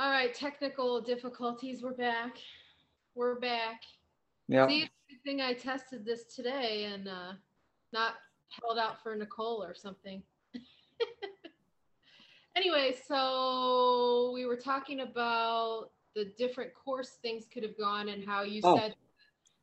All right, technical difficulties. We're back. We're back. Yeah. See, it's a good thing I tested this today and uh, not held out for Nicole or something. anyway, so we were talking about the different course things could have gone and how you Oh. said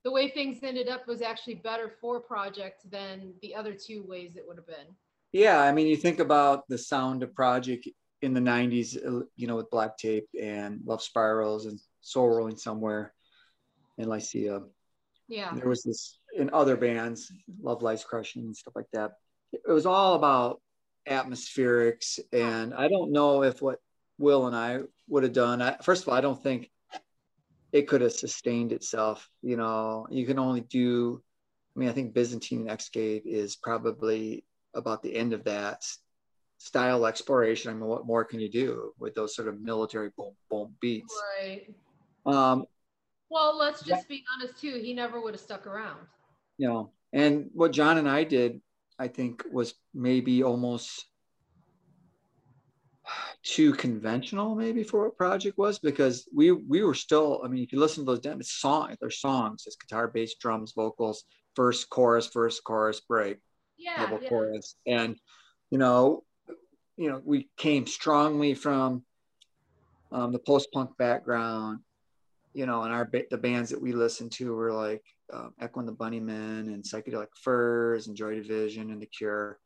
the way things ended up was actually better for Projekt than the other two ways it would have been. Yeah, I mean, you think about the sound of Projekt in the '90s, uh, you know, with Black Tape and Love Spirals and Soul Whirling Somewhere and Lycia. Yeah. There was this in other bands, Love Lies Crushing and stuff like that. It was all about atmospherics, and I don't know if what Will and I would have done. I, first of all, I don't think it could have sustained itself. You know, you can only do. I mean, I think Byzantine Escape is probably about the end of that style exploration. I mean, what more can you do with those sort of military boom boom beats? Right. Um, Well, let's just be honest too. He never would have stuck around. you know, and what John and I did, I think, was maybe almost too conventional, maybe for what Projekt was, because we we were still. I mean, if you listen to those demos, songs, they're songs. It's guitar, bass, drums, vocals, first chorus, first chorus, break. Yeah. double yeah. chorus. And you know, you know, we came strongly from um, the post-punk background. You know, and our the bands that we listened to were like um, Echo and the Bunnymen and Psychedelic Furs and Joy Division and The Cure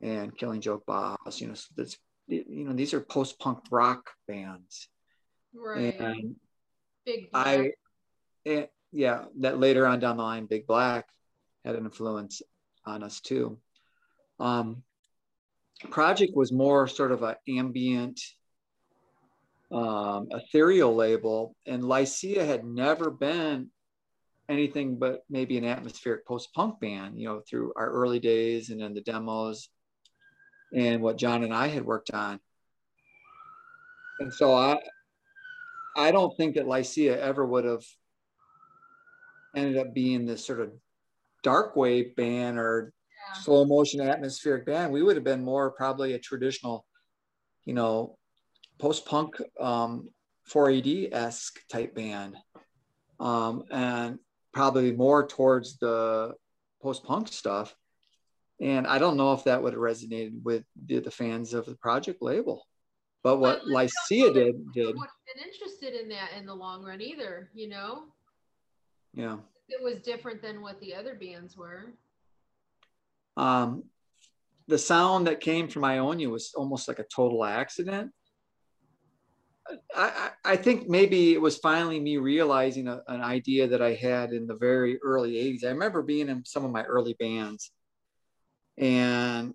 and Killing Joke Boss. You know, so that's you know these are post-punk rock bands, Right. and Big. I, Black. eh, yeah, that later on down the line, Big Black had an influence on us too. Um, Projekt was more sort of an ambient, um, ethereal label, and Lycia had never been anything but maybe an atmospheric post-punk band. You know, through our early days and then the demos, and what John and I had worked on. And so I, I don't think that Lycia ever would have ended up being this sort of dark wave band or Yeah. slow motion atmospheric band. We would have been more probably a traditional, you know, post punk um, 4AD esque type band, um, and probably more towards the post punk stuff. And I don't know if that would have resonated with the, the fans of the Projekt label. But what let's Lycia did did, wouldn't have been interested in that in the long run either. You know, Yeah. it was different than what the other bands were. Um, the sound that came from Ionia was almost like a total accident. I, I I think maybe it was finally me realizing a, an idea that I had in the very early 80s. I remember being in some of my early bands and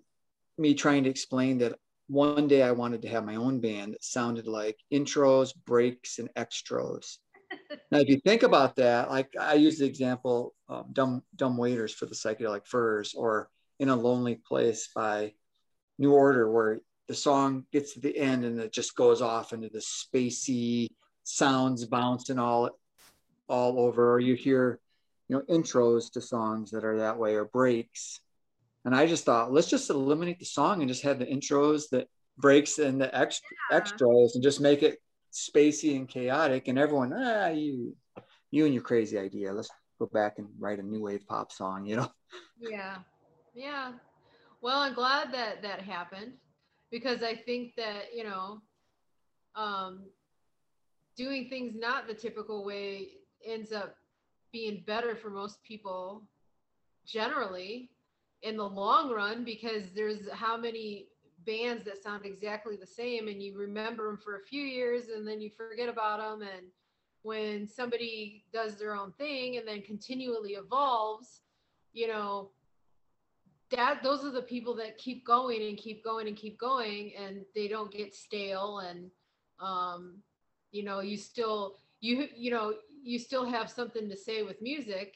me trying to explain that one day I wanted to have my own band that sounded like intros, breaks, and extras. now, if you think about that, like I use the example um, "Dumb Dumb Waiters" for the Psychedelic Furs, or "In a Lonely Place" by New Order, where the song gets to the end and it just goes off into the spacey sounds bouncing all all over, or you hear, you know, intros to songs that are that way, or breaks. And I just thought, let's just eliminate the song and just have the intros, the breaks, and the ex- Yeah. extras, and just make it spacey and chaotic. And everyone, ah, you, you and your crazy idea. Let's go back and write a new wave pop song. You know? Yeah. Yeah. Well, I'm glad that that happened because I think that, you know, um, doing things not the typical way ends up being better for most people generally in the long run because there's how many bands that sound exactly the same and you remember them for a few years and then you forget about them and when somebody does their own thing and then continually evolves you know that those are the people that keep going and keep going and keep going and they don't get stale and um you know you still you you know you still have something to say with music.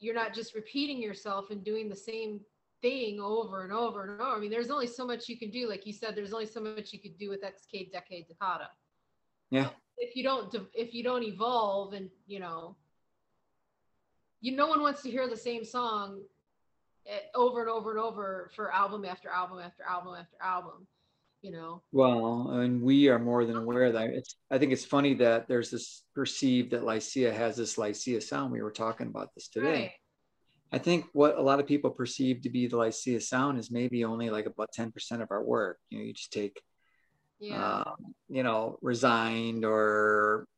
You're not just repeating yourself and doing the same thing over and over and over. I mean there's only so much you can do. Like you said there's only so much you could do with xk decade decada Yeah. if you don't if you don't evolve and you know you no one wants to hear the same song over and over and over for album after album after album after album you know. Well, and we are more than aware that it's. I think it's funny that there's this perceived that Lycia has this Lycia sound. We were talking about this today. Right. I think what a lot of people perceive to be the Lycia sound is maybe only like about 10% of our work. You know, you just take, yeah. um, you know, resigned or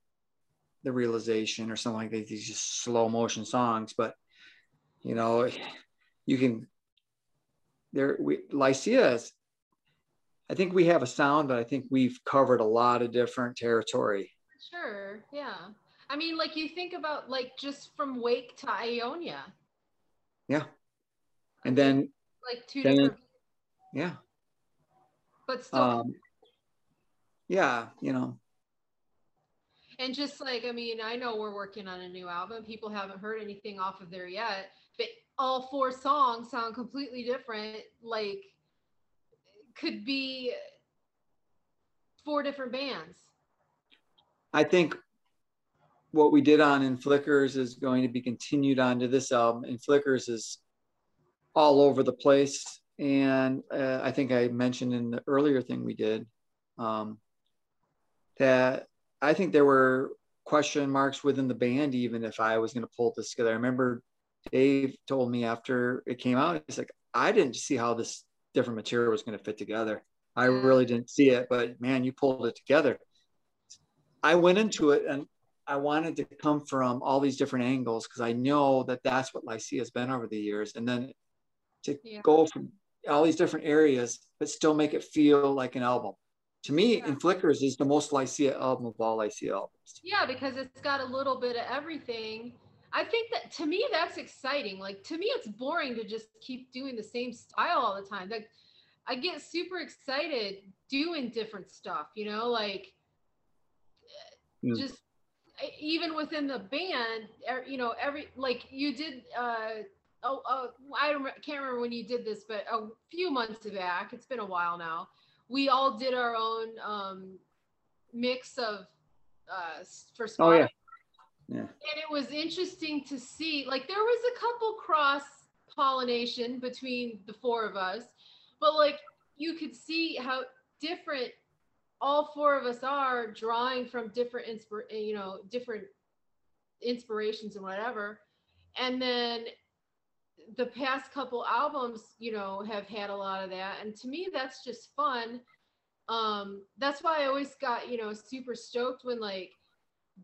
the realization or something like that. These just slow motion songs, but you know, you can, there, we, Lycia is, I think we have a sound, but I think we've covered a lot of different territory. Sure. Yeah. I mean, like you think about like just from Wake to Ionia, yeah. And then like two then, different yeah. But still um, yeah, you know. And just like I mean, I know we're working on a new album. People haven't heard anything off of there yet, but all four songs sound completely different. Like could be four different bands. I think what we did on in Flickers is going to be continued onto this album. And Flickers is all over the place. And uh, I think I mentioned in the earlier thing we did um, that I think there were question marks within the band, even if I was going to pull this together. I remember Dave told me after it came out, he's like, I didn't see how this different material was going to fit together. I really didn't see it, but man, you pulled it together. I went into it and I wanted to come from all these different angles because I know that that's what Lycia has been over the years. And then to yeah. go from all these different areas, but still make it feel like an album. To me, yeah. In Flickers is the most Lycia album of all Lycia albums. Yeah, because it's got a little bit of everything. I think that to me, that's exciting. Like to me, it's boring to just keep doing the same style all the time. Like I get super excited doing different stuff, you know, like mm. just even within the band, er, you know, every like you did. Uh, oh, uh, I can't remember when you did this, but a few months back. It's been a while now. We all did our own um, mix of uh, for Spotify. Oh yeah. Yeah. And it was interesting to see, like, there was a couple cross pollination between the four of us, but like, you could see how different all four of us are drawing from different inspir you know different inspirations and whatever. And then the past couple albums you know have had a lot of that. And to me that's just fun. Um that's why i always got you know super stoked when like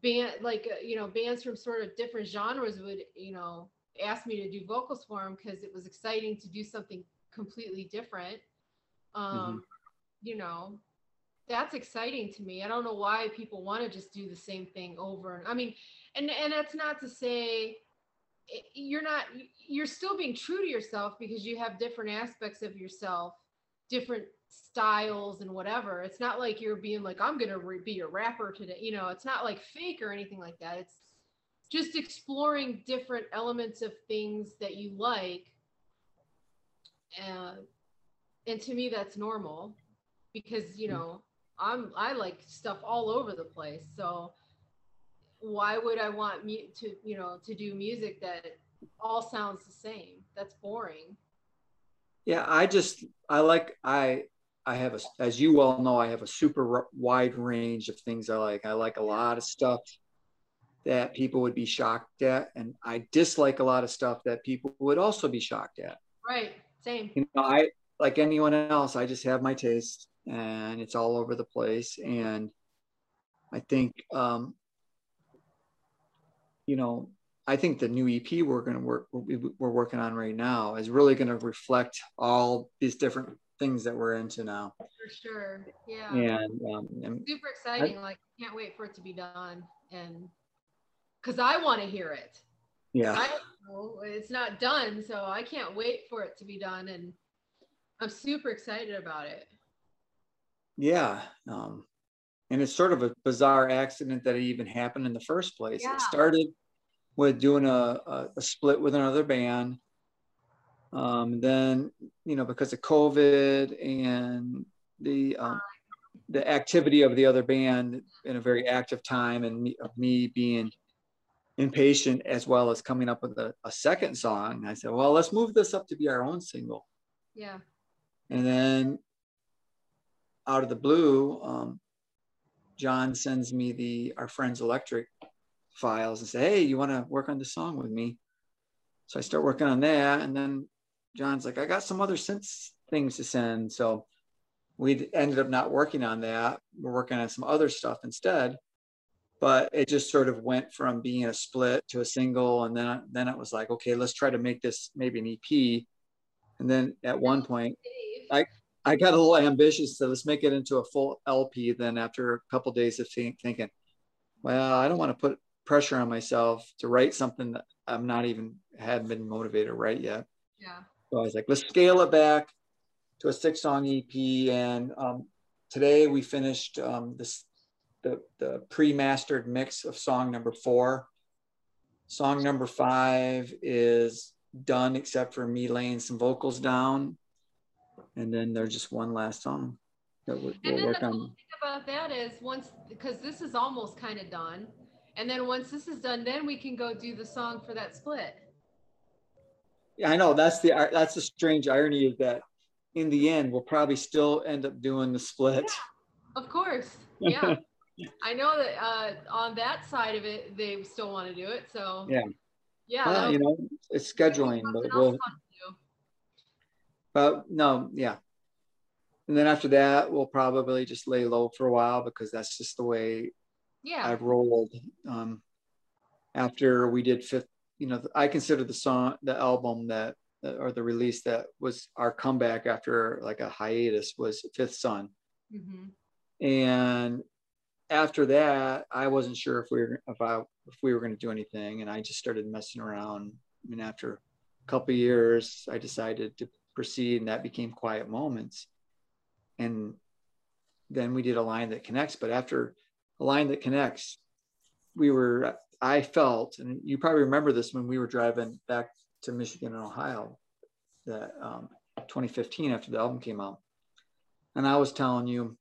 band like uh, you know bands from sort of different genres would you know ask me to do vocals for them because it was exciting to do something completely different um mm-hmm. you know that's exciting to me. I don't know why people want to just do the same thing over and I mean, and and that's not to say you're not you're still being true to yourself because you have different aspects of yourself, different styles and whatever. It's not like you're being like I'm going to re- be a rapper today. You know, it's not like fake or anything like that. It's just exploring different elements of things that you like. Uh, and to me that's normal because you know I'm I like stuff all over the place. So why would I want me to you know to do music that all sounds the same? That's boring. Yeah, I just I like I I have a as you all know I have a super wide range of things I like. I like a lot of stuff that people would be shocked at and I dislike a lot of stuff that people would also be shocked at. Right. Same. You know, I like anyone else, I just have my taste and it's all over the place. And I think, um, you know, I think the new EP we're going to work, we're working on right now is really going to reflect all these different things that we're into now. For sure. Yeah. And, um, and super exciting. I, like, can't wait for it to be done. And because I want to hear it. Yeah. I, it's not done. So I can't wait for it to be done. And I'm super excited about it yeah um, and it's sort of a bizarre accident that it even happened in the first place yeah. it started with doing a, a, a split with another band um, then you know because of covid and the um, the activity of the other band in a very active time and me, of me being impatient as well as coming up with a, a second song i said well let's move this up to be our own single yeah and then out of the blue, um, John sends me the are friends electric files and say, Hey, you want to work on this song with me? So I start working on that. And then John's like, I got some other synth things to send. So we ended up not working on that. We're working on some other stuff instead. But it just sort of went from being a split to a single. And then, then it was like, okay, let's try to make this maybe an EP. And then at one point, I, I got a little ambitious. So let's make it into a full LP. Then after a couple of days of think, thinking, well, I don't want to put pressure on myself to write something that I'm not even hadn't been motivated to write yet. Yeah. So I was like, let's scale it back to a six song EP. And um, today we finished um, this the, the pre-mastered mix of song number four. Song number five is done except for me laying some vocals down. And then there's just one last song that we'll, we'll work the on. Cool thing about that is once because this is almost kind of done and then once this is done, then we can go do the song for that split. I know that's the that's the strange irony is that in the end we'll probably still end up doing the split. Yeah, of course. Yeah. I know that uh, on that side of it, they still want to do it. So yeah, yeah, well, you know, it's scheduling, but we'll. But no, yeah. And then after that, we'll probably just lay low for a while because that's just the way yeah I've rolled. Um, after we did fifth, you know, I consider the song, the album that, or the release that was our comeback after like a hiatus was Fifth Son. Mm-hmm. And after that, I wasn't sure if we were if I if we were going to do anything, and I just started messing around. I mean, after a couple years, I decided to proceed, and that became Quiet Moments. And then we did a line that connects. But after a line that connects, we were I felt, and you probably remember this when we were driving back to Michigan and Ohio, that um, 2015 after the album came out, and I was telling you,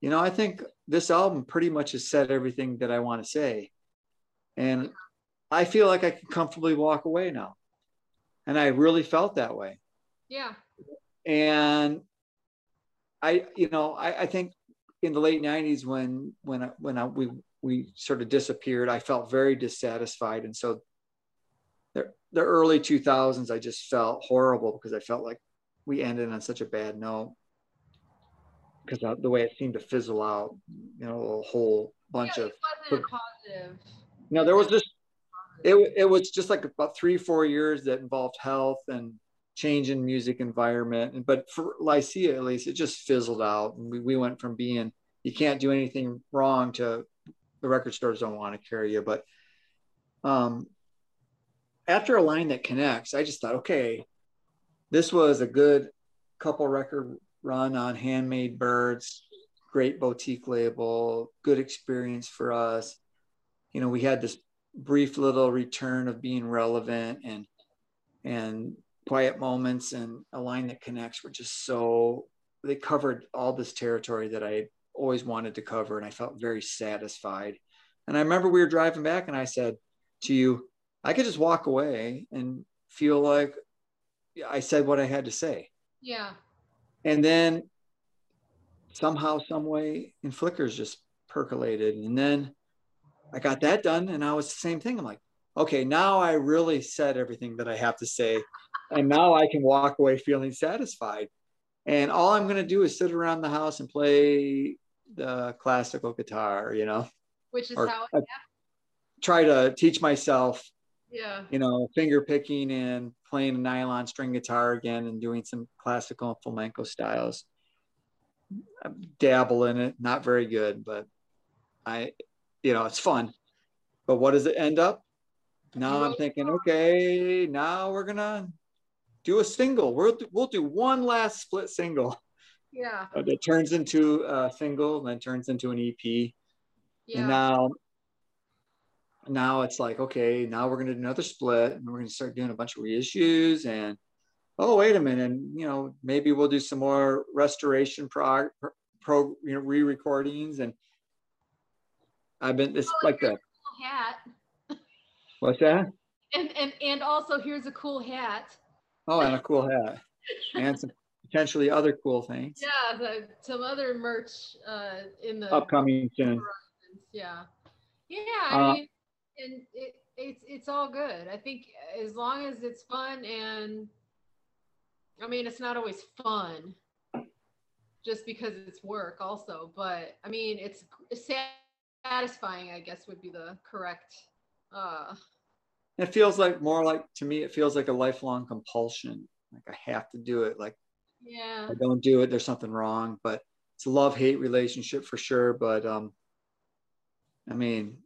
you know, I think this album pretty much has said everything that I want to say. And I feel like I can comfortably walk away now. And I really felt that way. Yeah. And I, you know, I, I think in the late 90s when when when I, we we sort of disappeared, I felt very dissatisfied. And so the, the early 2000s, I just felt horrible because I felt like we ended on such a bad note because the way it seemed to fizzle out, you know, a whole bunch yeah, of. wasn't positive. No, there was just it. It was just like about three, four years that involved health and change in music environment. But for Lycia, at least, it just fizzled out. And we, we went from being you can't do anything wrong to the record stores don't want to carry you. But um, after a line that connects, I just thought, okay, this was a good couple record run on handmade birds great boutique label good experience for us you know we had this brief little return of being relevant and and quiet moments and a line that connects were just so they covered all this territory that i always wanted to cover and i felt very satisfied. And i remember we were driving back and i said to you i could just walk away and feel like i said what i had to say. Yeah. And then somehow some way in flickers just percolated. And then i got that done and i was the same thing. I'm like okay now i really said everything that i have to say and now i can walk away feeling satisfied. And all i'm going to do is sit around the house and play the classical guitar you know which is or, how it try to teach myself yeah. you know finger picking and playing a nylon string guitar again and doing some classical and flamenco styles. I dabble in it not very good but i you know it's fun. But what does it end up? Now i'm thinking okay now we're gonna do a single. We'll, we'll do one last split single yeah. Uh, that turns into a single then turns into an ep yeah. and now now it's like okay now we're going to do another split and we're going to start doing a bunch of reissues and oh wait a minute and you know maybe we'll do some more restoration pro, pro you know re-recordings and i've been it's oh, like that cool hat. What's that? And and and also here's a cool hat. Oh and a cool hat. And some potentially other cool things. Yeah, the, some other merch uh, in the upcoming soon. Yeah, yeah. I uh, mean, and it, it's it's all good. I think as long as it's fun and, I mean, it's not always fun, just because it's work also. But I mean, it's, it's satisfying. I guess would be the correct. Uh, it feels like more like to me. It feels like a lifelong compulsion. Like I have to do it. Like yeah. I don't do it there's something wrong but it's a love hate relationship for sure but um i mean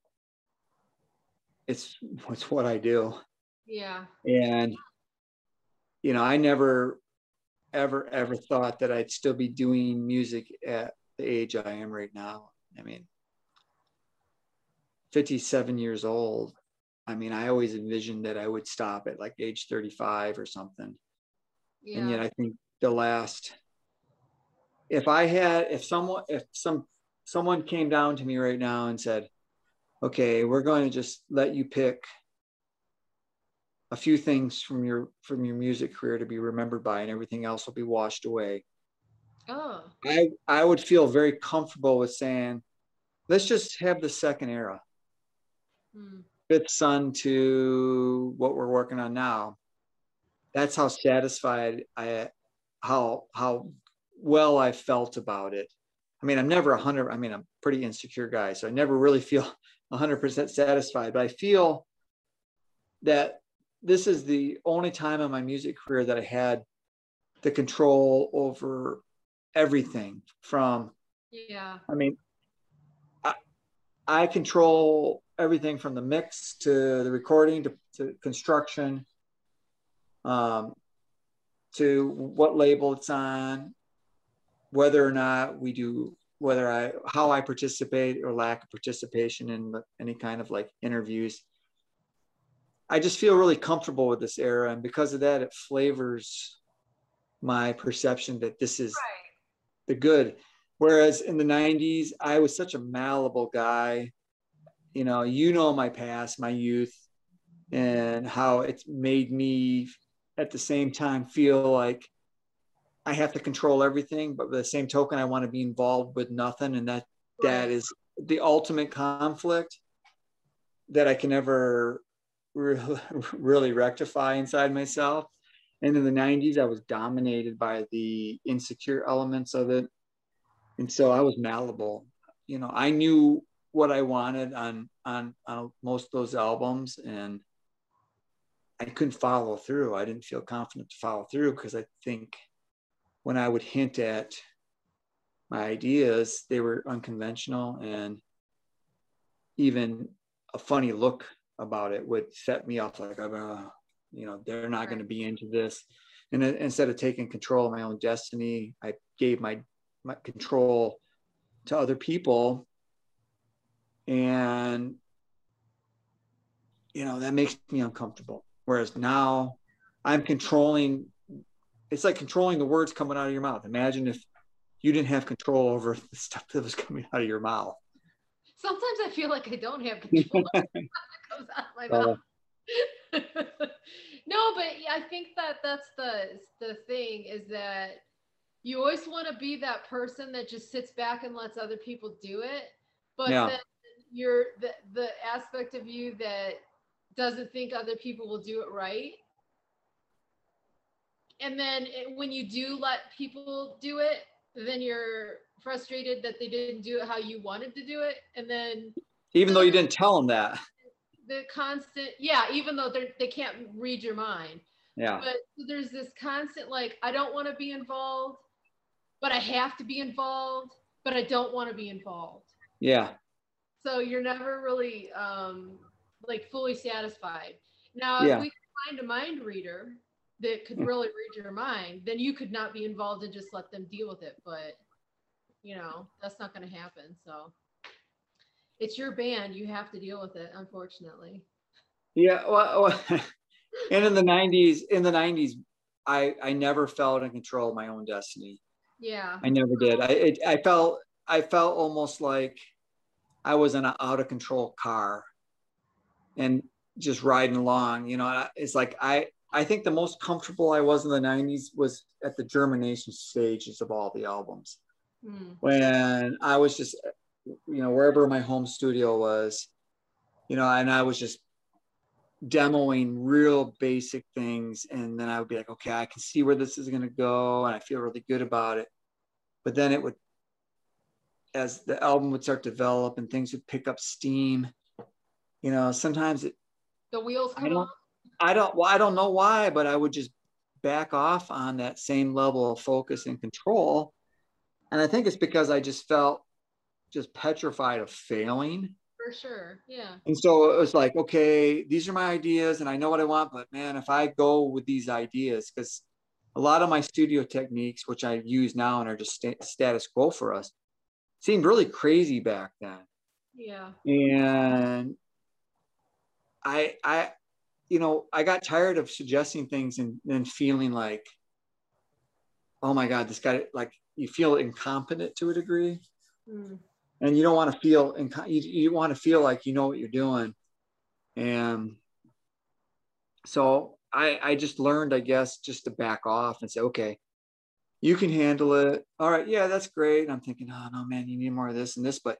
it's it's what i do. Yeah. And you know i never ever ever thought that i'd still be doing music at the age i am right now. I mean 57 years old i mean i always envisioned that i would stop at like age 35 or something. Yeah. and yet i think the last if i had if someone if some someone came down to me right now and said okay we're going to just let you pick a few things from your from your music career to be remembered by and everything else will be washed away. Oh. I i would feel very comfortable with saying let's just have the second era. Hmm. fifth son to what we're working on now. That's how satisfied i how how well I felt about it. I mean, I'm never a hundred. I mean, I'm a pretty insecure guy, so I never really feel hundred percent satisfied. But I feel that this is the only time in my music career that I had the control over everything. From yeah, I mean, I, I control everything from the mix to the recording to, to construction. Um, to what label it's on, whether or not we do, whether I, how I participate or lack of participation in any kind of like interviews. I just feel really comfortable with this era. And because of that, it flavors my perception that this is right. the good. Whereas in the 90s, I was such a malleable guy. You know, you know my past, my youth, and how it's made me at the same time feel like I have to control everything, but by the same token, I want to be involved with nothing. And that that is the ultimate conflict that I can never really, really rectify inside myself. And in the 90s, I was dominated by the insecure elements of it. And so I was malleable. You know, I knew what I wanted on on, on most of those albums and I couldn't follow through. I didn't feel confident to follow through because I think when I would hint at my ideas, they were unconventional and even a funny look about it would set me off like, uh, you know, they're not going to be into this. And instead of taking control of my own destiny, I gave my, my control to other people. And, you know, that makes me uncomfortable. Whereas now I'm controlling, it's like controlling the words coming out of your mouth. Imagine if you didn't have control over the stuff that was coming out of your mouth. Sometimes I feel like I don't have control comes out of my uh, no, but I think that that's the the thing is that you always want to be that person that just sits back and lets other people do it. But yeah. then you're the the aspect of you that doesn't think other people will do it right. And then it, when you do let people do it, then you're frustrated that they didn't do it how you wanted to do it. And then even though you didn't tell them that the constant, yeah, even though they they can't read your mind. Yeah. But there's this constant like, I don't want to be involved, but I have to be involved, but I don't want to be involved. Yeah. So you're never really um, like fully satisfied. Now, yeah. if we could find a mind reader that could mm. really read your mind, then you could not be involved and just let them deal with it. But you know, that's not going to happen. So it's your band. You have to deal with it, unfortunately. Yeah. Well, well and in the 90s, in the 90s, I, I never felt in control of my own destiny. Yeah. I never did. I, it, I felt, I felt almost like I was in an out of control car and just riding along. You know, it's like I I think the most comfortable I was in the 90s was at the germination stages of all the albums. Mm. When I was just, you know, wherever my home studio was, you know, and I was just demoing real basic things. And then I would be like, okay, I can see where this is going to go. And I feel really good about it. But then it would, as the album would start to develop and things would pick up steam, you know, sometimes it, the wheels come I don't, I don't, well, I don't know why, but I would just back off on that same level of focus and control. And I think it's because I just felt just petrified of failing. For sure. Yeah. And so it was like, okay, these are my ideas and I know what I want, but man, if I go with these ideas, because a lot of my studio techniques, which I use now and are just st- status quo for us, seemed really crazy back then. Yeah. And I, I, you know, I got tired of suggesting things and then feeling like, oh my God, this guy, like you feel incompetent to a degree. Mm. And you don't want to feel, inc- you, you want to feel like you know what you're doing. And so I, I just learned, I guess, just to back off and say, okay, you can handle it. All right. Yeah, that's great. And I'm thinking, oh no, man, you need more of this and this, but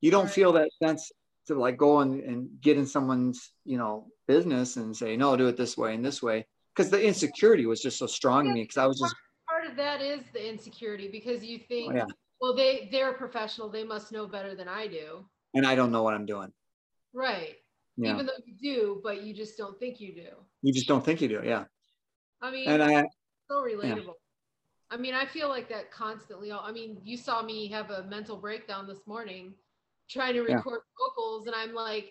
you don't right. feel that sense to like go and, and get in someone's you know business and say no do it this way and this way because the insecurity was just so strong in me because i was just part of that is the insecurity because you think oh, yeah. well they they're a professional they must know better than i do and i don't know what i'm doing right yeah. even though you do but you just don't think you do you just don't think you do yeah i mean and i so relatable yeah. I mean, I feel like that constantly. I mean, you saw me have a mental breakdown this morning trying to record yeah. vocals and I'm like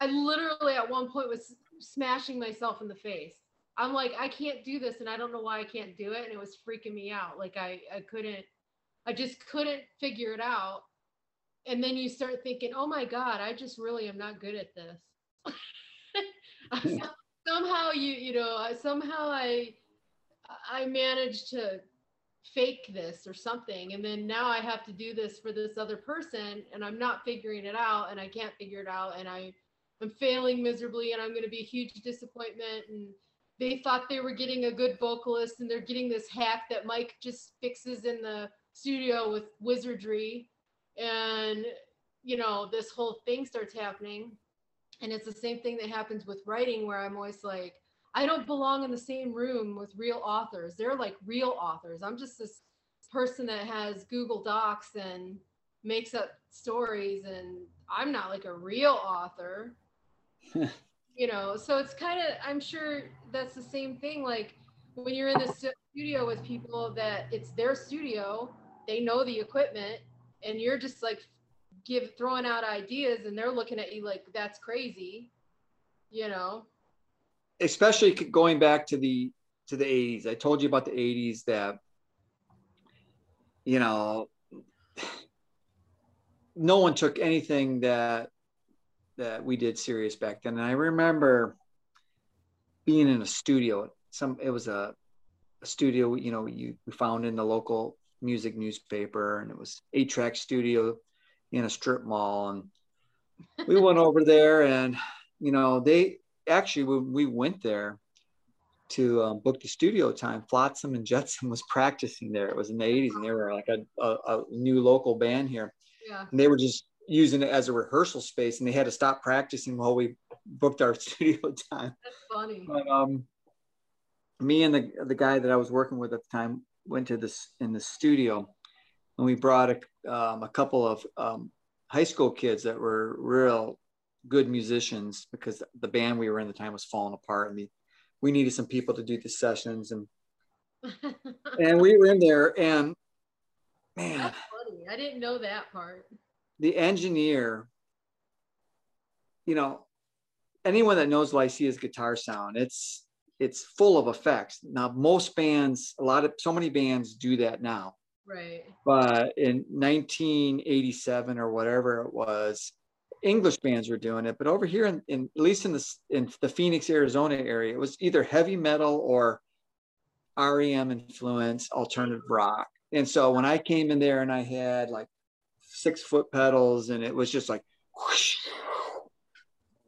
I literally at one point was smashing myself in the face. I'm like I can't do this and I don't know why I can't do it and it was freaking me out. Like I I couldn't I just couldn't figure it out. And then you start thinking, "Oh my god, I just really am not good at this." somehow you you know, somehow I I managed to fake this or something and then now i have to do this for this other person and i'm not figuring it out and i can't figure it out and i i'm failing miserably and i'm going to be a huge disappointment and they thought they were getting a good vocalist and they're getting this hack that mike just fixes in the studio with wizardry and you know this whole thing starts happening and it's the same thing that happens with writing where i'm always like I don't belong in the same room with real authors. They're like real authors. I'm just this person that has Google Docs and makes up stories, and I'm not like a real author. you know, so it's kind of, I'm sure that's the same thing. Like when you're in the studio with people that it's their studio, they know the equipment, and you're just like give throwing out ideas, and they're looking at you like that's crazy, you know especially going back to the to the 80s i told you about the 80s that you know no one took anything that that we did serious back then. And i remember being in a studio some it was a, a studio you know you we found in the local music newspaper and it was eight track studio in a strip mall. And we went over there and you know they actually when we went there to um, book the studio time, Flotsam and Jetsam was practicing there. It was in the 80s, and they were like a, a, a new local band here. Yeah. And they were just using it as a rehearsal space, and they had to stop practicing while we booked our studio time. That's funny. But, um, me and the the guy that I was working with at the time went to this in the studio, and we brought a, um, a couple of um, high school kids that were real good musicians because the band we were in the time was falling apart and the, we needed some people to do the sessions and and we were in there and man That's funny. I didn't know that part. The engineer, you know, anyone that knows Lycia's guitar sound, it's it's full of effects. Now most bands, a lot of so many bands do that now. Right. But in 1987 or whatever it was, English bands were doing it, but over here in, in at least in the in the Phoenix, Arizona area, it was either heavy metal or REM influence, alternative rock. And so when I came in there and I had like six foot pedals and it was just like whoosh,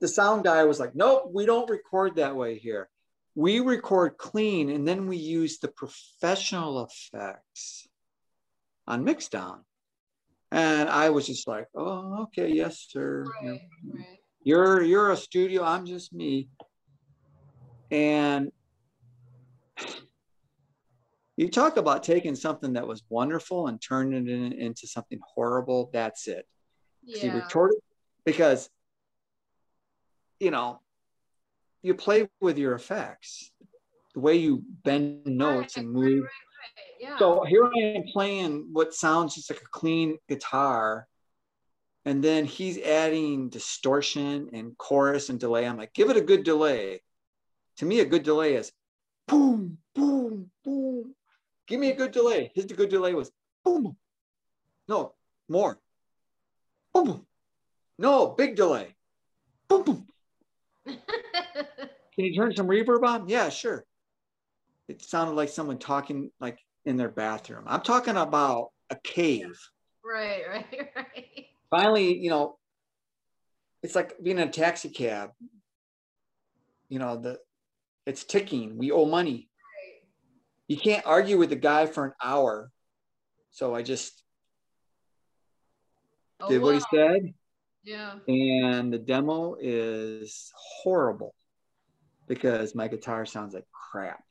the sound guy was like, nope, we don't record that way here. we record clean and then we use the professional effects on mixdown. And I was just like, oh, okay, yes, sir. Right, right. You're you're a studio, I'm just me. And you talk about taking something that was wonderful and turning it into something horrible. That's it. Yeah. You recorded because you know you play with your effects, the way you bend notes and move. Yeah. So here I am playing what sounds just like a clean guitar. And then he's adding distortion and chorus and delay. I'm like, give it a good delay. To me, a good delay is boom, boom, boom. Give me a good delay. His good delay was boom. No, more. Boom, boom. No, big delay. Boom, boom. Can you turn some reverb on? Yeah, sure. It sounded like someone talking like in their bathroom. I'm talking about a cave. right, right, right. Finally, you know, it's like being in a taxi cab. You know, the it's ticking. We owe money. Right. You can't argue with the guy for an hour. So I just Oh, did what he said. Yeah. And the demo is horrible because my guitar sounds like crap.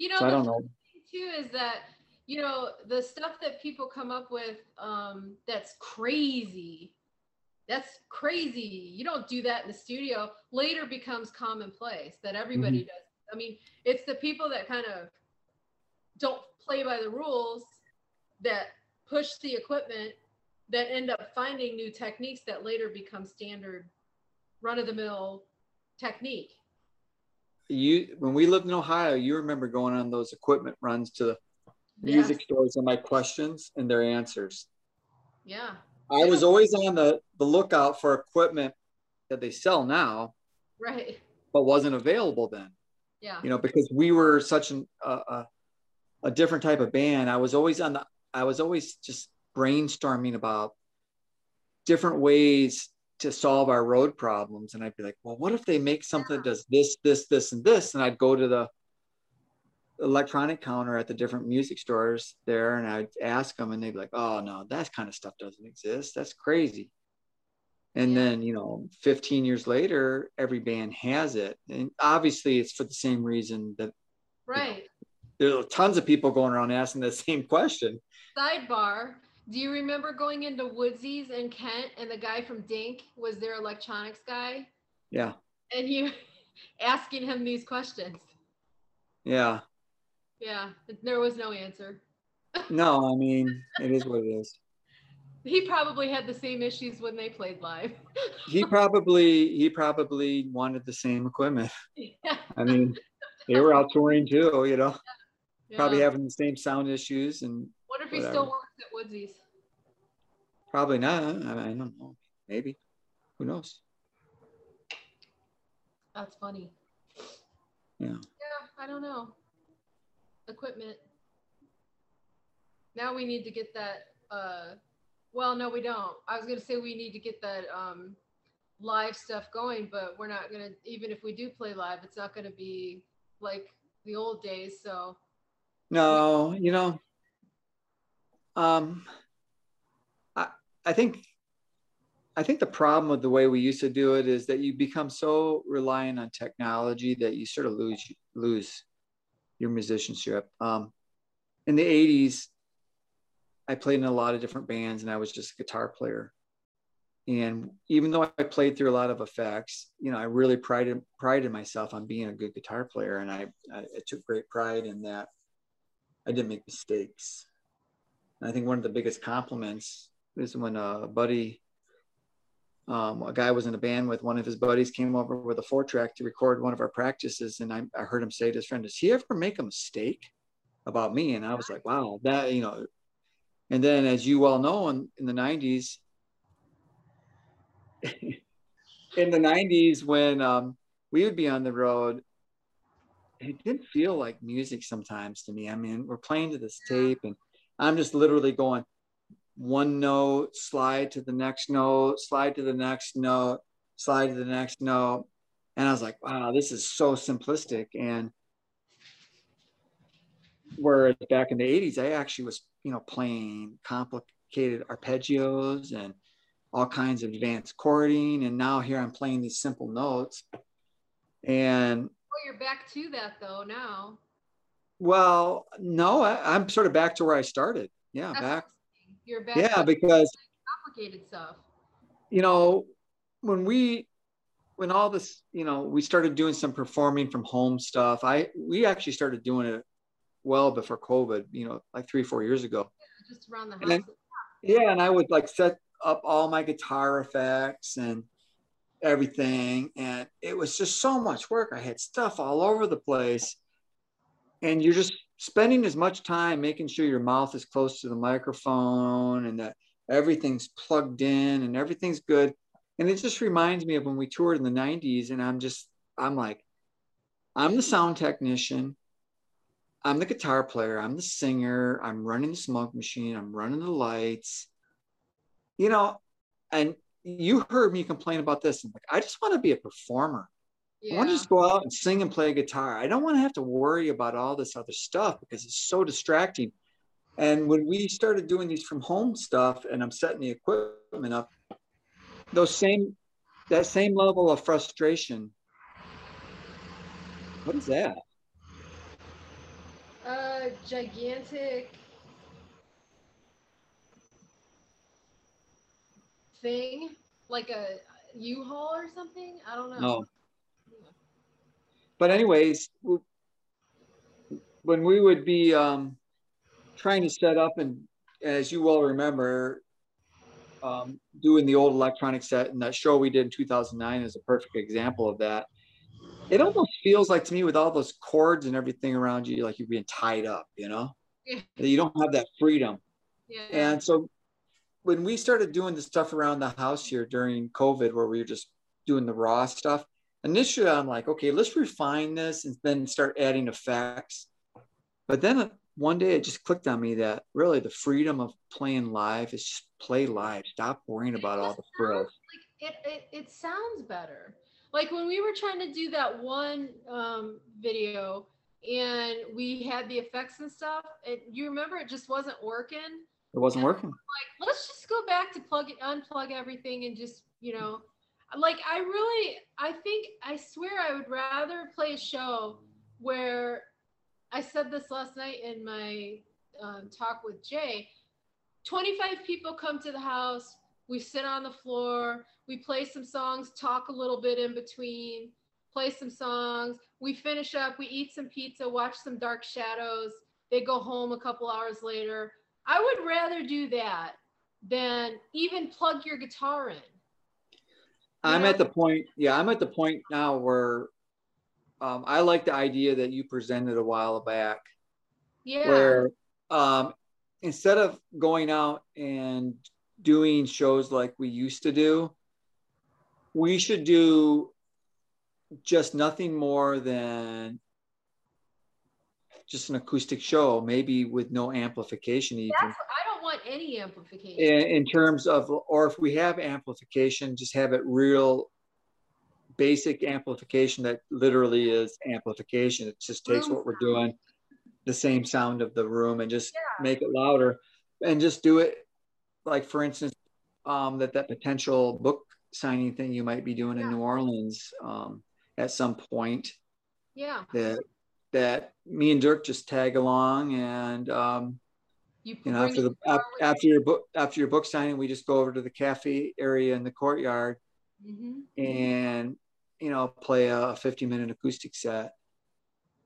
You know, So I don't know. thing too is that you know the stuff that people come up with um, that's crazy. That's crazy. You don't do that in the studio. Later becomes commonplace that everybody does. I mean, it's the people that kind of don't play by the rules that push the equipment that end up finding new techniques that later become standard run of the mill technique. You when we lived in Ohio, you remember going on those equipment runs to the music stores and my questions and their answers. Yeah. I was always on the, the lookout for equipment that they sell now, Right. but wasn't available then. Yeah. You know, because we were such an, a, a, a different type of band. I was always on the, I was always just brainstorming about different ways to solve our road problems. And I'd be like, well, what if they make something that does this, this, this, and this? And I'd go to the electronic counter at the different music stores there and I'd ask them and they'd be like, oh no, that kind of stuff doesn't exist. That's crazy. And Yeah. then, you know, 15 years later, every band has it. And obviously it's for the same reason that Right. there are tons of people going around asking the same question. Sidebar. Do you remember going into Woodsy's in Kent and the guy from Dink was their electronics guy? Yeah. And you asking him these questions. Yeah. Yeah. There was no answer. No, I mean, it is what it is. He probably had the same issues when they played live. He probably, he probably wanted the same equipment. yeah. I mean, they were out touring too, you know, Yeah. probably having the same sound issues and What if he still works at Woodsy's? probably not. I, mean, I don't know. Maybe. Who knows? That's funny. Yeah. Yeah, I don't know. Equipment. Now we need to get that uh well no we don't. I was gonna say we need to get that um live stuff going, but we're not gonna even if we do play live, it's not gonna be like the old days. So No, you know, um, I, I think, I think the problem with the way we used to do it is that you become so reliant on technology that you sort of lose, lose your musicianship. Um, in the '80s, I played in a lot of different bands, and I was just a guitar player. And even though I played through a lot of effects, you know, I really prided prided myself on being a good guitar player, and I, I, I took great pride in that. I didn't make mistakes. And I think one of the biggest compliments is when a buddy, um, a guy was in a band with one of his buddies, came over with a four track to record one of our practices, and I, I heard him say to his friend, "Does he ever make a mistake about me?" And I was like, "Wow, that you know." And then, as you well know, in, in the '90s, in the 90s when um, we would be on the road it didn't feel like music sometimes to me i mean we're playing to this tape and i'm just literally going one note slide to the next note slide to the next note slide to the next note And I was like, wow, this is so simplistic. And where back in the 80s, I actually was, you know, playing complicated arpeggios and all kinds of advanced chording. And now here I'm playing these simple notes. And well, you're back to that though now. Well, no, I, am sort of back to where I started. Yeah, That's back. You're back. Yeah, because complicated stuff. You know, when we when all this, you know, we started doing some performing from home stuff. I we actually started doing it well before COVID. You know, like three four years ago. Yeah, just around the house. Then, yeah, and I would like set up all my guitar effects and everything, and it was just so much work. I had stuff all over the place, and you're just spending as much time making sure your mouth is close to the microphone and that everything's plugged in and everything's good. And it just reminds me of when we toured in the 90s, and I'm just, I'm like, I'm the sound technician. I'm the guitar player. I'm the singer. I'm running the smoke machine. I'm running the lights. You know, and you heard me complain about this. I'm like, I just want to be a performer. Yeah. I want to just go out and sing and play guitar. I don't want to have to worry about all this other stuff because it's so distracting. And when we started doing these from home stuff and I'm setting the equipment up, those same that same level of frustration. What is that? A gigantic thing, like a U-Haul or something. I don't know. No. But anyways, when we would be um, trying to set up and as you well remember, um, doing the old electronic set and that show we did in 2009 is a perfect example of that. It almost feels like to me with all those cords and everything around you, like you're being tied up, you know, yeah. you don't have that freedom. Yeah. And so when we started doing the stuff around the house here during COVID, where we were just doing the raw stuff, initially I'm like, okay, let's refine this and then start adding effects. But then one day it just clicked on me that really the freedom of playing live is just play live. Stop worrying about all the frills. Like it, it, it sounds better. Like when we were trying to do that one um, video and we had the effects and stuff, and you remember it just wasn't working. It wasn't working. Like, let's just go back to plug it, unplug everything, and just you know, like I really, I think, I swear, I would rather play a show where I said this last night in my um, talk with Jay. 25 people come to the house. We sit on the floor. We play some songs, talk a little bit in between, play some songs. We finish up. We eat some pizza, watch some Dark Shadows. They go home a couple hours later. I would rather do that than even plug your guitar in. I'm at the point, yeah, I'm at the point now where um, I like the idea that you presented a while back. Yeah. Where um, instead of going out and doing shows like we used to do, we should do just nothing more than just an acoustic show, maybe with no amplification even. That's, I don't want any amplification. In, in terms of, or if we have amplification, just have it real basic amplification that literally is amplification. It just takes room what we're doing, the same sound of the room, and just yeah. make it louder, and just do it. Like for instance, um, that that potential book signing thing you might be doing yeah. in New Orleans um, at some point. Yeah. That that me and Dirk just tag along and um, you, you know after the after your book after your book signing we just go over to the cafe area in the courtyard mm-hmm. and you know play a 50 minute acoustic set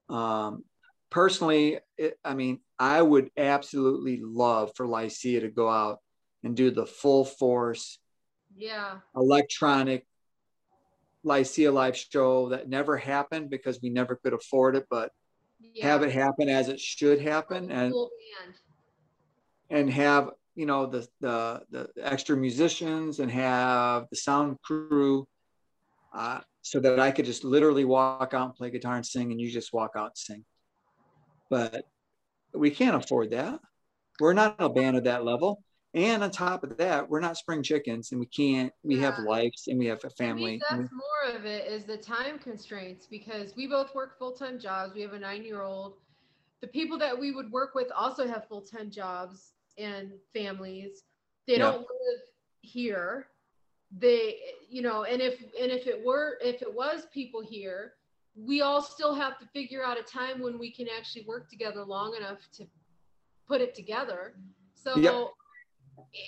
um, personally it, i mean i would absolutely love for lycia to go out and do the full force yeah electronic Lycia live show that never happened because we never could afford it, but yeah. have it happen as it should happen and cool and have you know the, the the extra musicians and have the sound crew uh, so that I could just literally walk out and play guitar and sing and you just walk out and sing. But we can't afford that. We're not a band at that level. And on top of that, we're not spring chickens and we can't, we have lives and we have a family. me, that's more of it is the time constraints because we both work full time jobs. We have a nine year old. The people that we would work with also have full time jobs and families. They Yeah. don't live here. They, you know, and if and if it were if it was people here, we all still have to figure out a time when we can actually work together long enough to put it together. So Yep.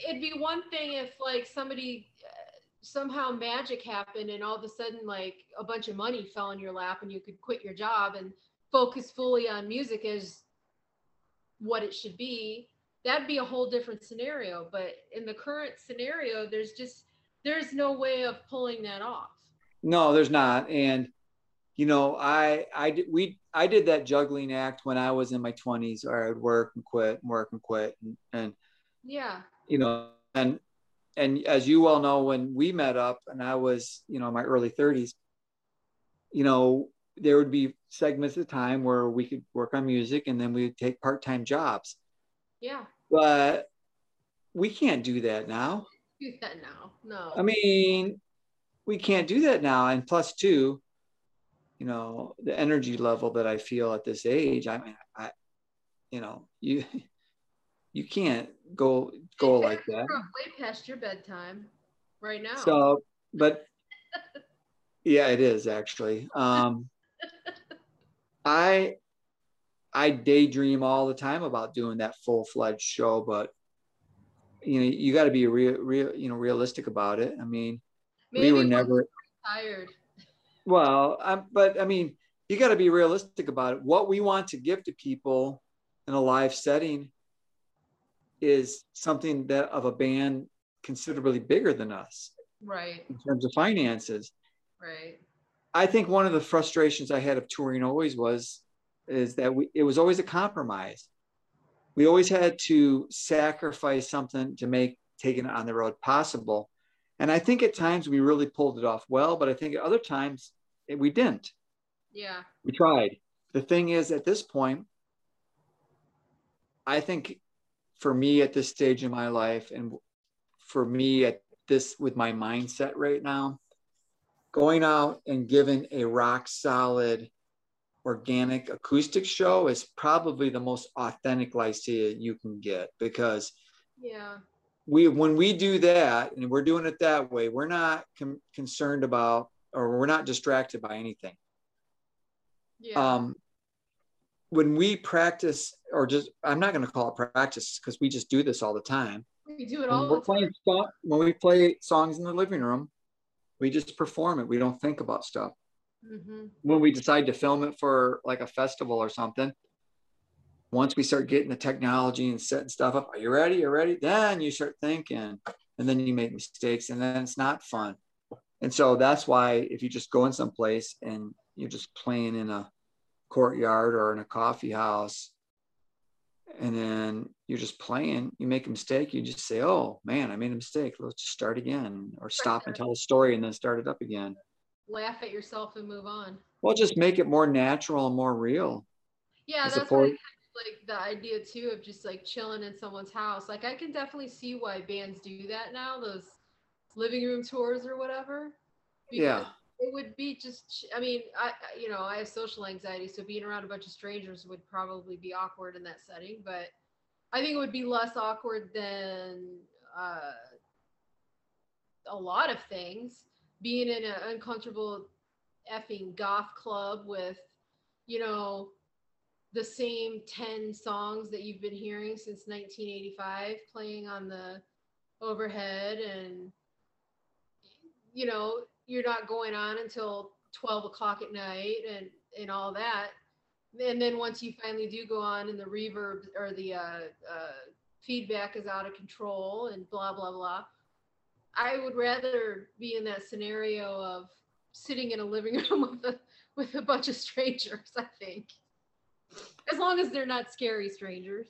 it'd be one thing if like somebody uh, somehow magic happened and all of a sudden like a bunch of money fell in your lap and you could quit your job and focus fully on music as what it should be that'd be a whole different scenario but in the current scenario there's just there's no way of pulling that off No, there's not. And you know, I I we I did that juggling act when I was in my 20s, or I would work and quit, and work and quit, and, and yeah you know, and and as you well know, when we met up, and I was you know in my early 30s, you know, there would be segments of time where we could work on music, and then we would take part-time jobs. yeah But we can't do that now. do that now no I mean, we can't do that now. And plus two, you know, the energy level that I feel at this age, I mean, I, you know, you, you can't go, go like that. Way past your bedtime right now So, but yeah, it is actually. Um, I, I daydream all the time about doing that full fledged show, but you know, you got to be real, real, you know, realistic about it. I mean, Maybe we were never, tired Well, um, but I mean, you got to be realistic about it. What we want to give to people in a live setting is something that of a band considerably bigger than us right in terms of finances. right I think one of the frustrations I had of touring always was is that we it was always a compromise. We always had to sacrifice something to make taking it on the road possible. And I think at times we really pulled it off well, but I think at other times it, we didn't. yeah We tried. The thing is, at this point, I think for me at this stage in my life, and for me at this with my mindset right now, going out and giving a rock solid, organic acoustic show is probably the most authentic Lycia you can get because yeah. we when we do that and we're doing it that way, we're not com- concerned about or we're not distracted by anything. Yeah. Um, when we practice or just i'm not going to call it practice because we just do this all the time. We do it when all we're the time. playing song, when we play songs in the living room we just perform it. We don't think about stuff Mhm. when we decide to film it for like a festival or something once we start getting the technology and setting stuff up are you ready? You're ready? Then you start thinking and then you make mistakes and then it's not fun. And so that's why if you just go in some place and you're just playing in a courtyard or in a coffee house and then you're just playing you make a mistake you just say oh man i made a mistake. Let's just start again or stop and tell a story and then start it up again laugh at yourself and move on. Well just make it more natural and more real. Yeah that's what I opposed- kind of like the idea too of just like chilling in someone's house. Like i can definitely see why bands do that now those living room tours or whatever. Yeah. it would be just i mean i I- you know i have social anxiety so being around a bunch of strangers would probably be awkward in that setting but i think it would be less awkward than uh, a lot of things being in an uncomfortable effing goth club with you know the same 10 songs that you've been hearing since 1985 playing on the overhead and you know you're not going on until 12 o'clock at night and and all that. And then once you finally do go on and the reverb or the uh, uh, feedback is out of control and blah blah blah i would rather be in that scenario of sitting in a living room with a with a bunch of strangers i think. As long as they're not scary strangers.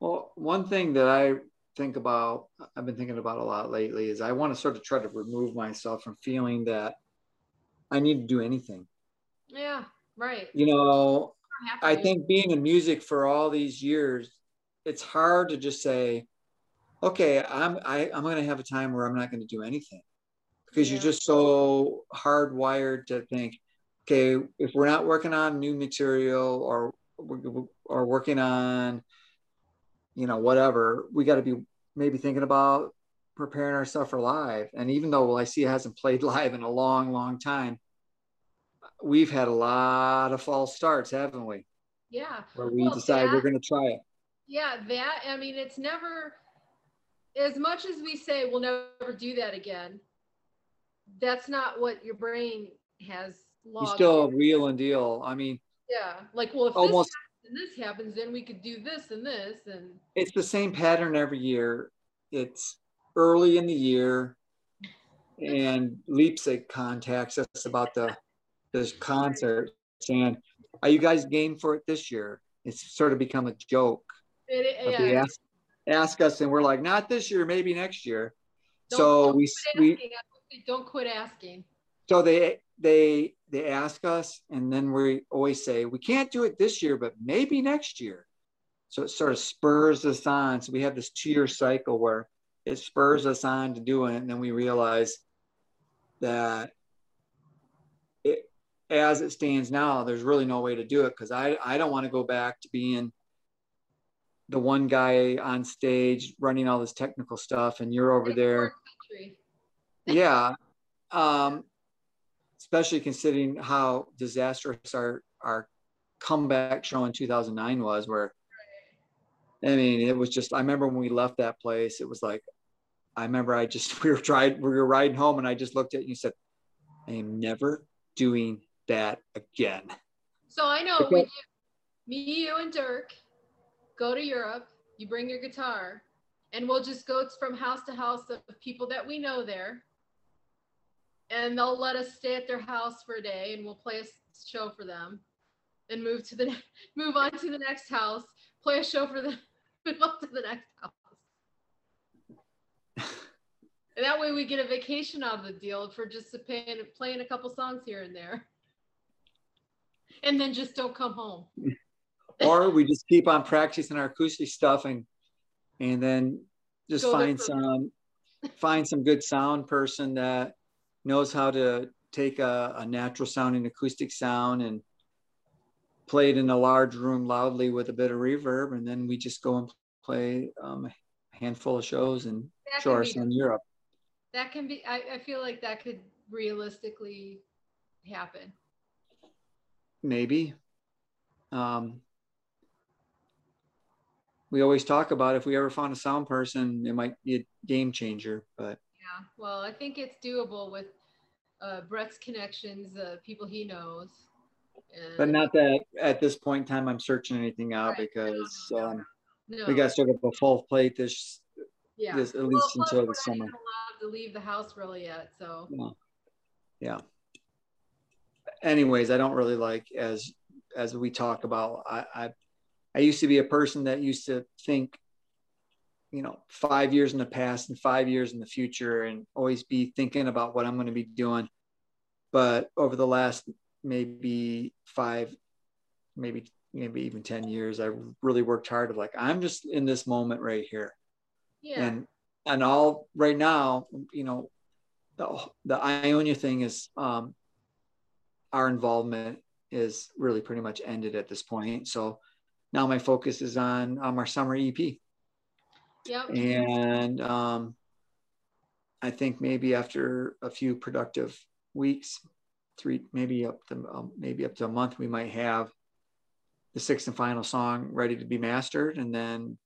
Well, one thing that I think about, I've been thinking about a lot lately, is I want to sort of try to remove myself from feeling that I need to do anything. yeah right. You know, I think being in music for all these years, it's hard to just say, okay, I'm I, I'm gonna have a time where I'm not gonna do anything because Yeah. you're just so hardwired to think, okay, if we're not working on new material or or working on, you know, whatever, we got to be maybe thinking about preparing ourselves for live. And even though Lycia hasn't played live in a long, long time, we've had a lot of false starts, haven't we? Yeah. Where we Well, decide we're going to try it. Yeah, that I mean, it's never as much as we say we'll never do that again. That's not what your brain has You logged. still a wheel and deal. I mean, yeah, like well, if almost this happens and this happens, then we could do this and this and it's the same pattern every year. It's early in the year, and Leipzig contacts us about the this concert, saying, "Are you guys game for it this year?" It's sort of become a joke. it, yeah. They ask, ask us, and we're like, "Not this year, maybe next year." Don't- so don't we we asking. I would say Don't quit asking. so they they they ask us, and then we always say, "We can't do it this year, but maybe next year." So it sort of spurs us on. So we have this two-year cycle where it spurs us on to doing it, and then we realize that it, as it stands now, there's really no way to do it because I I don't want to go back to being the one guy on stage running all this technical stuff, and you're over there. yeah um especially considering how disastrous our our comeback show in 2009 was where i mean it was just i remember when we left that place it was like i remember i just we were trying we were riding home and i just looked at you and said i am never doing that again. So I know we do, me, you, and Dirk go to Europe. You bring your guitar, and we'll just go from house to house of people that we know there. And they'll let us stay at their house for a day, and we'll play a show for them, and move to the move on to the next house, play a show for them, move on to the next house. And that way we get a vacation out of the deal for just paying, playing a couple songs here and there. And then just don't come home. or we just keep on practicing our acoustic stuff and and then just Go find some find some good sound person that knows how to take a, a natural sounding acoustic sound and play it in a large room loudly with a bit of reverb and then we just go and play um, a handful of shows and That show can our be, Europe. that can be I, I feel like that could realistically happen. maybe. Um, we always talk about if we ever found a sound person, it might be a game changer, but Yeah. Well, I think it's doable with uh, Brett's connections, uh, people he knows. And but not that at this point in time I'm searching anything out Right. because No, no, um, no. we got sort of a full plate this yeah. this at Well, least until the summer. allowed to leave the house really yet, so Yeah. yeah. Anyways, I don't really like as as we talk about. I, I I used to be a person that used to think, you know, five years in the past and five years in the future, and always be thinking about what I'm going to be doing. But over the last maybe five, maybe maybe even ten years, I really worked hard. Of like, I'm just in this moment right here yeah. and and all right now you know the, the ionia thing is um our involvement is really pretty much ended at this point so now my focus is on um, our summer ep yep. and um i think maybe after a few productive weeks three maybe up to um, maybe up to a month we might have the sixth and final song ready to be mastered and then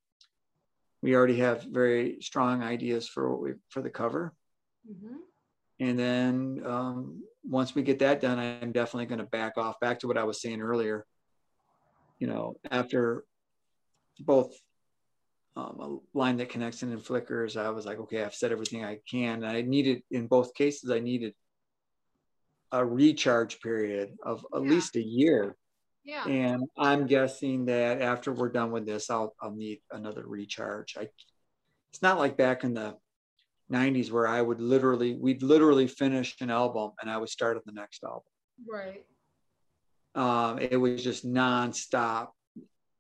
we already have very strong ideas for what we for the cover Mhm. and then um, once we get that done i'm definitely going to back off back to what i was saying earlier you know after both um, a line that connects in and flickers i was like okay i've said everything i can and i needed in both cases i needed a recharge period of at Yeah. least a year Yeah. and I'm guessing that after we're done with this, I'll I'll need another recharge. I it's not like back in the 90s where I would literally we'd literally finish an album and I would start on the next album. Right. Um, it was just nonstop.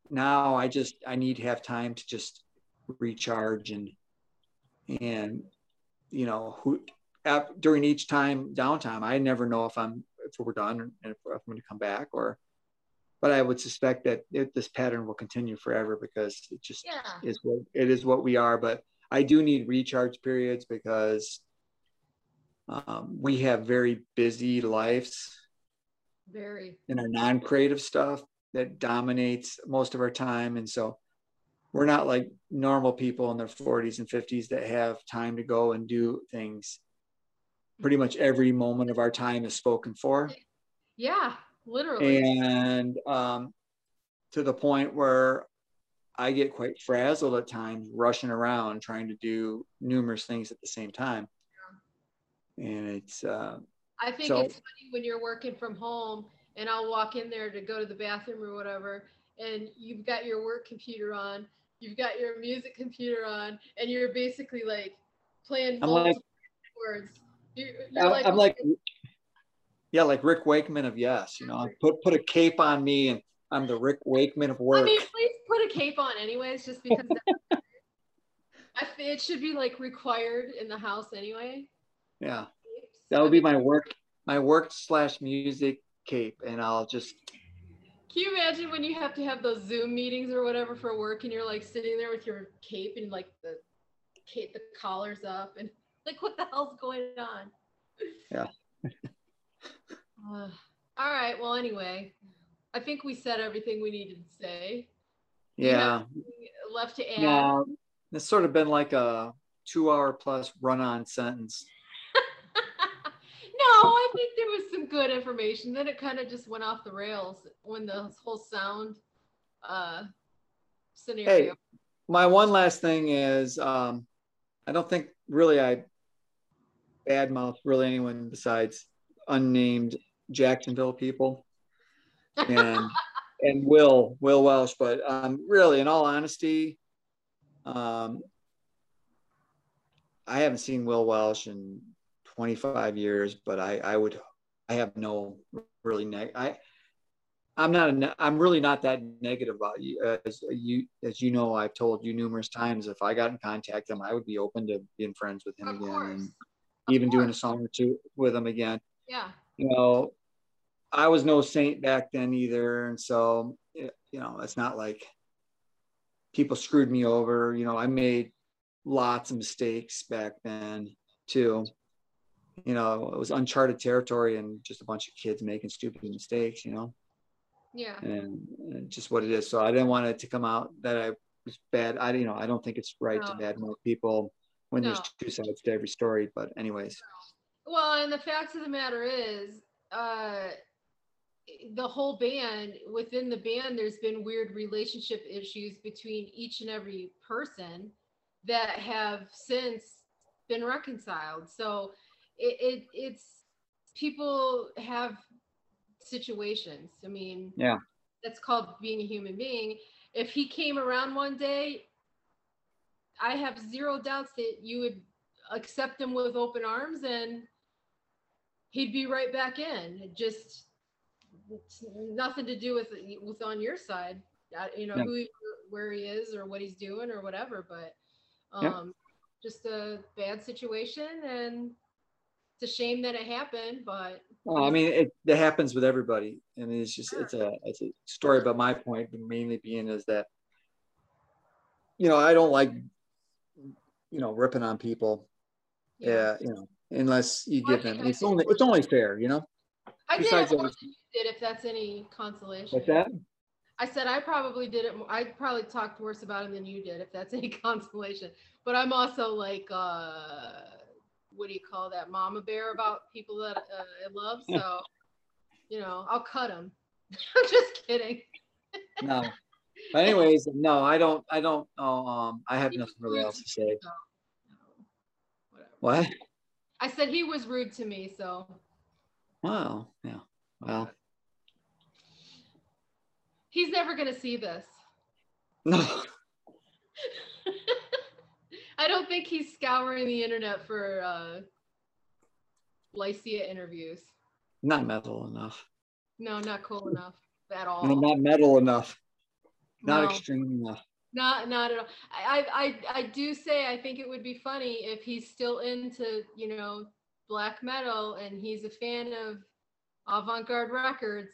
Now I just I need to have time to just recharge and and you know who during each time downtime i never know if i'm if we're done and if, if i'm going to come back or but i would suspect that it, this pattern will continue forever because it just yeah. is what it is what we are but i do need recharge periods because um, we have very busy lives very. in our non-creative stuff that dominates most of our time. And so we're not like normal people in their 40s and 50s that have time to go and do things. Pretty much every moment of our time is spoken for. Yeah literally. And um, to the point where i get quite frazzled at times rushing around trying to do numerous things at the same time. And it's uh, i think so, it's funny when you're working from home and i'll walk in there to go to the bathroom or whatever and you've got your work computer on you've got your music computer on, and you're basically like playing I'm like, words. You're, you're like, I'm like, yeah, like Rick Wakeman of Yes. You know, put put a cape on me, and I'm the Rick Wakeman of work. I mean, please put a cape on, anyways, just because. I it should be like required in the house anyway. Yeah, that would be my work, my work slash music cape, and I'll just can you imagine when you have to have those Zoom meetings or whatever for work and you're like sitting there with your cape and like the cape, the collar's up and like, what the hell's going on? Yeah. uh, all right. Well, anyway, I think we said everything we needed to say. Yeah. Left to add. Yeah. It's sort of been like a two hour plus run on sentence. No, I think there was some good information. Then it kind of just went off the rails when the whole sound uh, scenario. Hey, my one last thing is um, I don't think really I badmouth really anyone besides unnamed Jacksonville people and and Will Will Welsh, but um, really, in all honesty, um, I haven't seen Will Welsh in 25 years, but I, I would, I have no really neg. I, I'm not, a, I'm really not that negative about you. As you, as you know, I've told you numerous times, if I got in contact with him, I would be open to being friends with him of again course. and of even course. doing a song or two with him again. Yeah. You know, I was no saint back then either. And so, you know, it's not like people screwed me over. You know, I made lots of mistakes back then too you know, it was uncharted territory and just a bunch of kids making stupid mistakes, you know? Yeah. And, and just what it is. So I didn't want it to come out that I was bad. I, you know, I don't think it's right no. to badmouth people when no. there's two sides to every story. But anyways. Well, and the fact of the matter is, uh, the whole band within the band there's been weird relationship issues between each and every person that have since been reconciled so it, it it's people have situations. I mean, yeah, that's called being a human being. If he came around one day, I have zero doubts that you would accept him with open arms and he'd be right back in. It just nothing to do with with on your side. You know yeah. who where he is or what he's doing or whatever, but um, yeah. just a bad situation and it's a shame that it happened, but well, I mean, it, it happens with everybody, and it's just it's a it's a story. But my point mainly being is that you know I don't like you know ripping on people. Yeah, yeah you know, unless you give them. It's only it's only fair, you know. I Besides did it than did, if that's any consolation. What's that? I said I probably did it. I probably talked worse about him than you did, if that's any consolation. But I'm also like. uh what do you call that mama bear about people that uh, I love. So, you know, I'll cut them. I'm just kidding. no. But anyways, no, I don't. I don't. Oh, um, I have nothing really else to say. So, what? I said he was rude to me. So. Wow. Yeah. Well. He's never gonna see this. No. I don't think he's scouring the internet for uh, Lycia interviews. Not metal enough. No, not cool enough at all. No, not metal enough. Not no. extreme enough. Not, not at all. I, I, I, do say I think it would be funny if he's still into, you know, black metal and he's a fan of avant-garde records.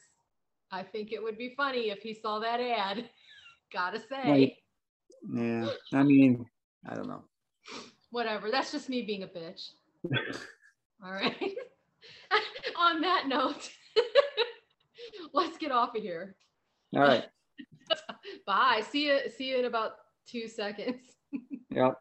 I think it would be funny if he saw that ad. Gotta say. Right. Yeah. I mean, I don't know. Whatever. That's just me being a bitch. all right. On that note, let's get off of here. All right. Bye. See you. See you in about two seconds. Yep.